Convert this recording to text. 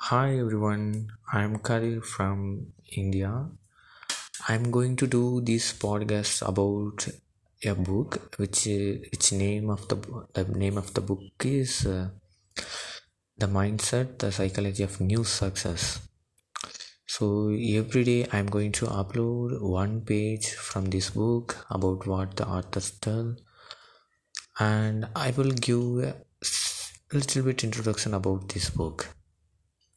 Hi everyone, I'm Khalil from India. I'm going to do this podcast about a book, which which name of the the name of the book is uh, the mindset, the psychology of new success. So every day I'm going to upload one page from this book about what the authors tell, and I will give a little bit introduction about this book